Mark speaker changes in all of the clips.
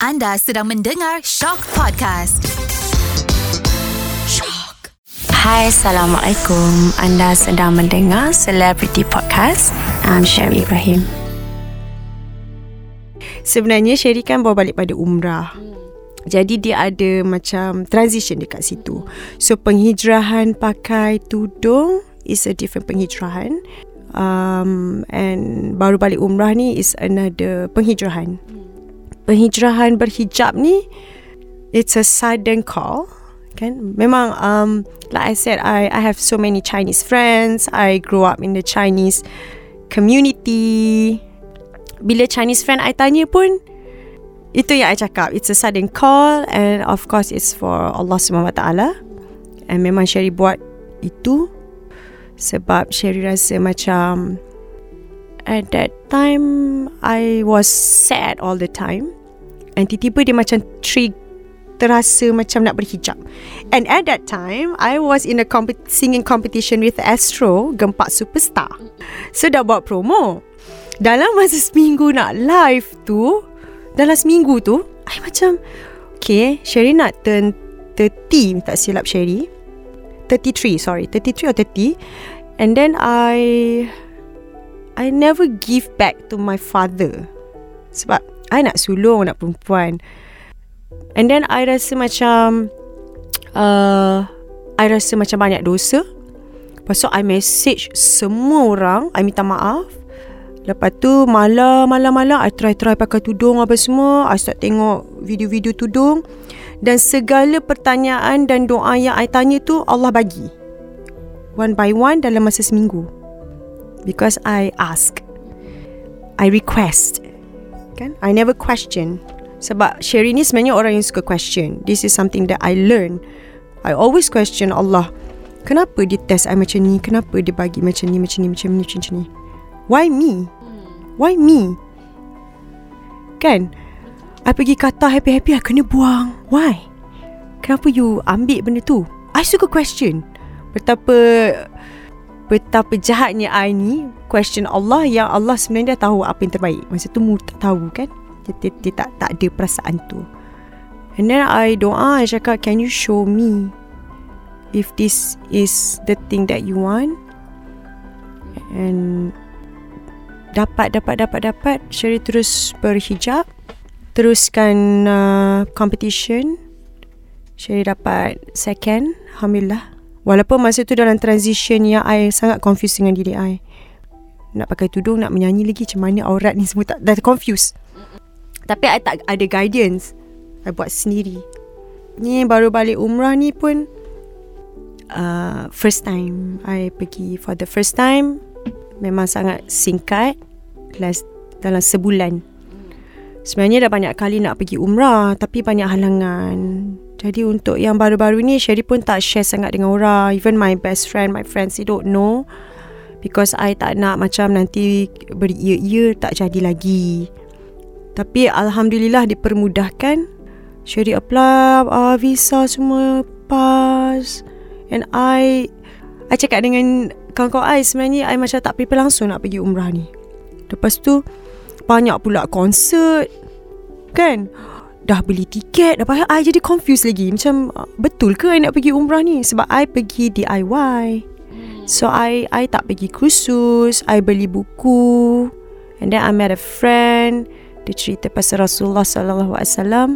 Speaker 1: Anda sedang mendengar Shock Podcast. Shock.
Speaker 2: Hai, Assalamualaikum. Anda sedang mendengar Celebrity Podcast. I'm Sherry Ibrahim.
Speaker 3: Sebenarnya Sherry kan bawa balik pada umrah. Jadi dia ada macam transition dekat situ. So penghijrahan pakai tudung is a different penghijrahan. Um, and baru balik umrah ni is another penghijrahan. Penghijrahan berhijab ni it's a sudden call kan? Memang um like I said I I have so many Chinese friends. I grew up in the Chinese community. Bila Chinese friend I tanya pun itu yang I cakap. It's a sudden call and of course it's for Allah SWT and memang Sherry buat itu sebab Sherry rasa macam at that time I was sad all the time and tiba-tiba dia macam trigger terasa macam nak berhijab. And at that time, I was in a comp- singing competition with Astro, Gempak Superstar. So, dah buat promo. Dalam masa seminggu nak live tu, dalam seminggu tu, I macam, okay, Sherry nak turn 30, tak silap Sherry. 33, sorry. 33 or 30. And then I, I never give back to my father. Sebab, I nak sulung anak perempuan. And then I rasa macam uh, I rasa macam banyak dosa. Tu I message semua orang I minta maaf. Lepas tu malam malam malam I try try pakai tudung apa semua. I start tengok video-video tudung. Dan segala pertanyaan dan doa yang I tanya tu Allah bagi. One by one dalam masa seminggu. Because I ask. I request Kan I never question sebab Sherry ni sebenarnya orang yang suka question. This is something that I learn. I always question Allah. Kenapa dia test I macam ni? Kenapa dia bagi macam ni, macam ni, macam ni, macam ni? Why me? Why me? Kan? I pergi kata happy-happy, I kena buang. Why? Kenapa you ambil benda tu? I suka question. Betapa betapa jahatnya I ni question Allah yang Allah sebenarnya dah tahu apa yang terbaik. Masa tu mu tahu kan? dia, dia, dia tak, tak ada perasaan tu. And then I doa I cakap Can you show me If this is The thing that you want? And Dapat dapat dapat dapat. Sherry terus berhijab Teruskan uh, Competition. Sherry dapat Second Alhamdulillah Walaupun masa tu dalam transition Yang I sangat confused dengan diri I. Nak pakai tudung Nak menyanyi lagi Macam mana aurat ni semua tak, Dah confused. Tapi I tak ada guidance. I buat sendiri. Ni baru balik umrah ni pun uh, First time I pergi. For the first time Memang sangat singkat Last, Dalam sebulan. Sebenarnya dah banyak kali nak pergi umrah Tapi banyak halangan Jadi untuk yang baru-baru ni Sherry pun tak share sangat dengan orang. Even my best friend My friends they don't know. Because I tak nak macam nanti Beria-ia tak jadi lagi. Tapi Alhamdulillah dipermudahkan. Sherry apply uh, Visa semua Pass And I I cakap dengan Kawan-kawan I Sebenarnya I macam tak prepare langsung Nak pergi umrah ni. Lepas tu Banyak pula konsert Kan Dah beli tiket Lepas tu I jadi confused lagi. Macam Betul ke I nak pergi umrah ni? Sebab I pergi DIY So I I tak pergi khusus. I beli buku. And then I met a friend. Dia cerita pasal Rasulullah sallallahu alaihi wasallam.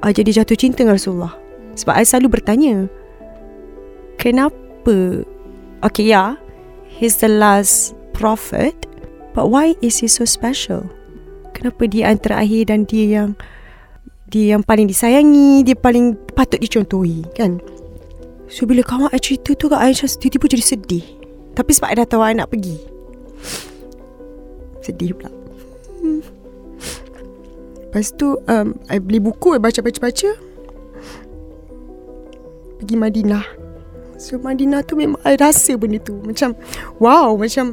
Speaker 3: Uh, jadi jatuh cinta dengan Rasulullah. Sebab I selalu bertanya, kenapa? Okay, yeah, he's the last prophet, but why is he so special? Kenapa dia yang terakhir dan dia yang dia yang paling disayangi, dia paling patut dicontohi, kan? So bila kawan I cerita tu kat I tiba-tiba jadi sedih. Tapi sebab I dah tahu I nak pergi. Sedih pula. Lepas tu um, I beli buku I baca-baca-baca Pergi Madinah So Madinah tu memang I rasa benda tu Macam Wow Macam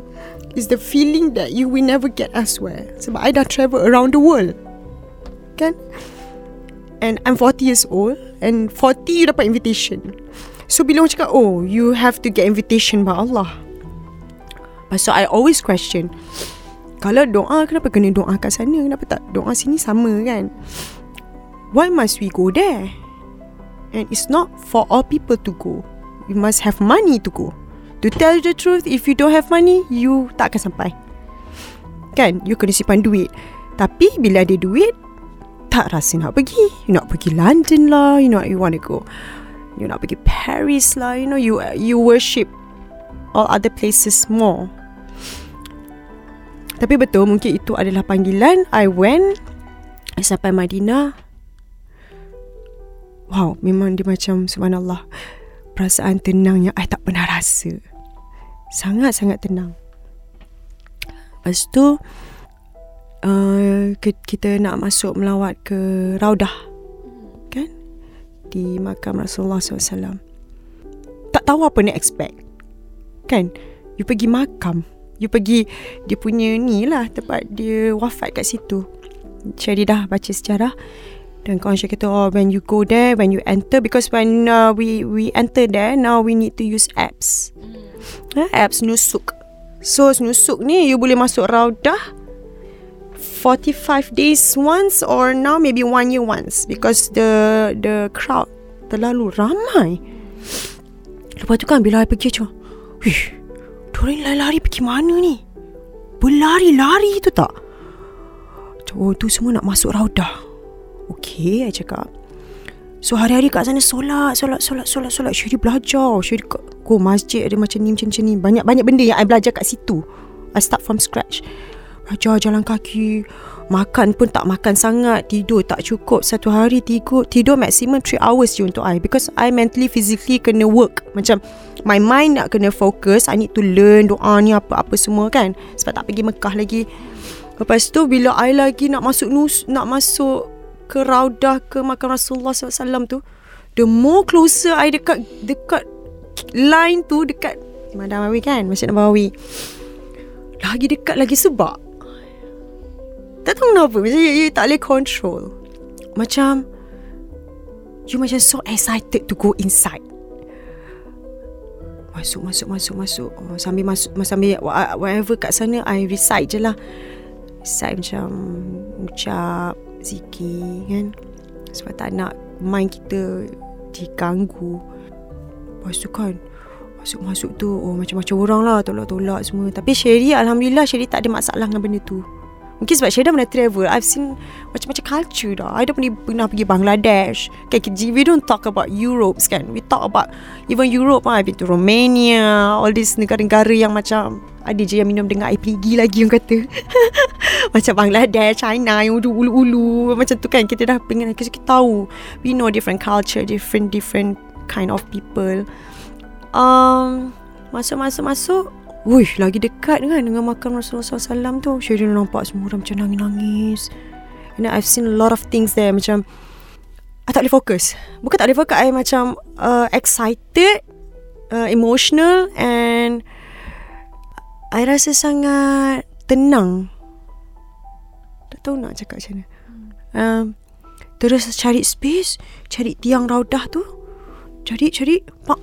Speaker 3: Is the feeling that You will never get elsewhere Sebab I dah travel around the world Kan And I'm 40 years old And 40 you dapat invitation So bila orang cakap Oh you have to get invitation by Allah So I always question kalau doa kenapa kena doa kat sana kenapa tak doa sini sama kan why must we go there? And it's not for all people to go. You must have money to go. To tell you the truth, if you don't have money, you tak akan sampai. Kan? You kena simpan duit. Tapi bila ada duit, tak rasa nak pergi. You nak pergi London lah. You know you want to go. You nak pergi Paris lah. You know you you worship all other places more. Tapi betul mungkin itu adalah panggilan. I went sampai Madinah. Wow, memang dia macam subhanallah. Perasaan tenang yang I tak pernah rasa. Sangat-sangat tenang. Lepas tu uh, kita nak masuk melawat ke Raudah. Kan? Di makam Rasulullah SAW. Tak tahu apa nak expect. Kan? You pergi makam. You pergi dia punya ni lah tempat dia wafat kat situ. Syari dah baca sejarah. Dan kawan saya kata, oh, when you go there, when you enter, because when uh, we we enter there, now we need to use apps. Hmm. Uh, apps nusuk. So, nusuk ni, you boleh masuk Raudah 45 days once or now maybe one year once because the the crowd terlalu ramai. Lepas tu kan bila I pergi macam, Wih, diorang lari-lari pergi mana ni? Berlari-lari tu tak? Oh, tu semua nak masuk Raudah. Okay, I cakap. So hari-hari kat sana solat, solat, solat, solat, solat. Syedi belajar. Syedi go masjid ada macam ni, macam ni. Banyak-banyak benda yang I belajar kat situ. I start from scratch. Belajar jalan kaki. Makan pun tak makan sangat. Tidur tak cukup. Satu hari tidur, tidur maximum 3 hours je untuk I. Because I mentally, physically kena work. Macam my mind nak kena fokus. I need to learn doa ni apa-apa semua kan. Sebab tak pergi Mekah lagi. Lepas tu bila I lagi nak masuk nus, nak masuk ke Raudah ke makam Rasulullah SAW tu the more closer I dekat dekat line tu dekat Imam Nawawi kan Masjid Nabawi lagi dekat lagi sebab tak tahu kenapa macam you, you tak boleh control. Macam you macam so excited to go inside. Masuk masuk masuk masuk. Oh, sambil masuk sambil whatever kat sana I recite je lah. Recite macam ucap zikir kan? Sebab tak nak mind kita diganggu. Lepas tu kan masuk-masuk tu oh macam-macam orang lah tolak-tolak semua. Tapi Sherry Alhamdulillah Sherry tak ada masalah dengan benda tu Mungkin sebab Sherry dah pernah travel I've seen macam-macam culture dah. I dah pernah, pergi Bangladesh. Okay, We don't talk about Europe kan. We talk about Even Europe I've been to Romania All these negara-negara yang macam Ada je yang minum dengan air perigi lagi yang kata. Macam Bangladesh China Yang ulu-ulu Macam tu kan. Kita dah pengen Kita tahu. We know different culture Different different kind of people. Um, Masuk-masuk-masuk Wih, lagi dekat kan dengan makam Rasulullah SAW tu. Syedina nampak semua orang macam nangis-nangis. And I've seen a lot of things there macam I tak boleh fokus. Bukan tak boleh fokus, I macam uh, excited, uh, emotional and I rasa sangat tenang. Tak tahu nak cakap macam mana. Um, terus cari space, cari tiang raudah tu. Cari, cari, pak.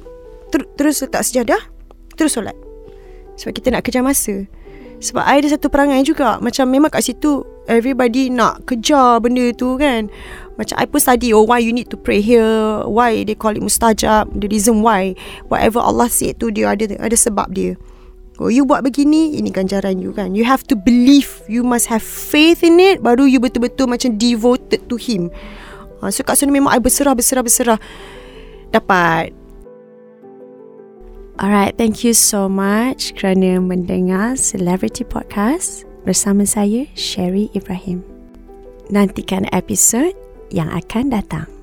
Speaker 3: Ter- terus letak sejadah, terus solat. Sebab kita nak kejar masa. Sebab I ada satu perangai juga. Macam memang kat situ Everybody nak kejar benda tu kan. Macam I pun study Oh why you need to pray here? Why they call it mustajab? The reason why? Whatever Allah said tu Dia ada ada sebab dia. Oh you buat begini Ini ganjaran you kan. You have to believe. You must have faith in it Baru you betul-betul Macam devoted to him. Ha, So kat sana memang I berserah Berserah berserah. Dapat
Speaker 2: Alright, thank you so much kerana mendengar Celebrity Podcast bersama saya, Sherry Ibrahim. Nantikan episod yang akan datang.